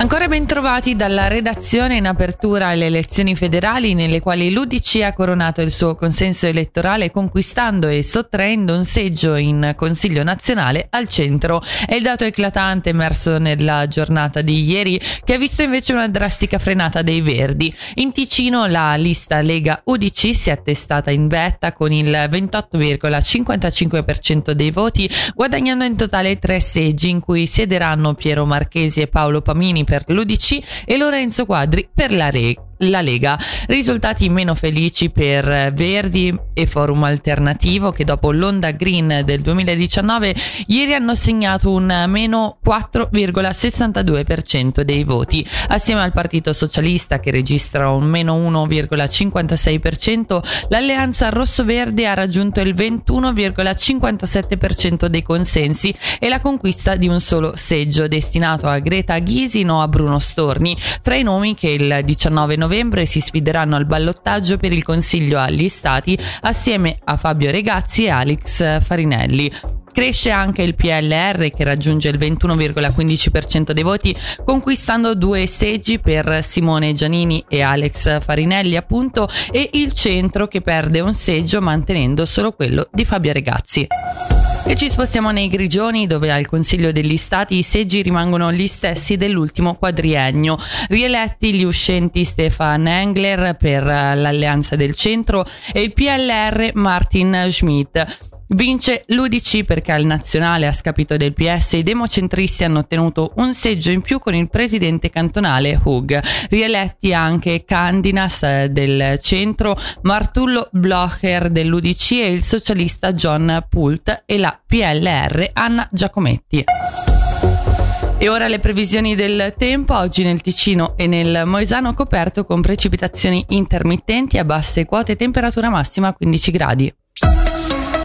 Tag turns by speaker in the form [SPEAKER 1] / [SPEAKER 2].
[SPEAKER 1] Ancora ben trovati dalla redazione in apertura alle elezioni federali nelle quali l'UDC ha coronato il suo consenso elettorale conquistando e sottraendo un seggio in Consiglio nazionale al centro. È il dato eclatante emerso nella giornata di ieri che ha visto invece una drastica frenata dei Verdi. In Ticino la lista Lega UDC si è attestata in vetta con il 28,55% dei voti, guadagnando in totale tre seggi in cui siederanno Piero Marchesi e Paolo Pamini per l'UDC e Lorenzo Quadri per la Rega la Lega. Risultati meno felici per Verdi e Forum Alternativo che dopo l'onda green del 2019 ieri hanno segnato un meno 4,62% dei voti. Assieme al Partito Socialista che registra un meno 1,56%, l'alleanza rosso-verde ha raggiunto il 21,57% dei consensi e la conquista di un solo seggio destinato a Greta Ghisino a Bruno Storni, fra i nomi che il 19 novembre novembre si sfideranno al ballottaggio per il Consiglio agli Stati assieme a Fabio Regazzi e Alex Farinelli. Cresce anche il PLR che raggiunge il 21,15% dei voti, conquistando due seggi per Simone Giannini e Alex Farinelli, appunto, e il centro che perde un seggio mantenendo solo quello di Fabio Regazzi. E ci spostiamo nei Grigioni dove al Consiglio degli Stati i seggi rimangono gli stessi dell'ultimo quadriennio. Rieletti gli uscenti Stefan Engler per l'Alleanza del Centro e il PLR Martin Schmidt. Vince l'UDC perché al nazionale, a scapito del PS, i democentristi hanno ottenuto un seggio in più con il presidente cantonale Hug. Rieletti anche Candinas eh, del centro, Martullo Blocher dell'UDC e il socialista John Pult e la PLR Anna Giacometti. E ora le previsioni del tempo, oggi nel Ticino e nel Moesano coperto con precipitazioni intermittenti a basse quote temperatura massima 15 gradi.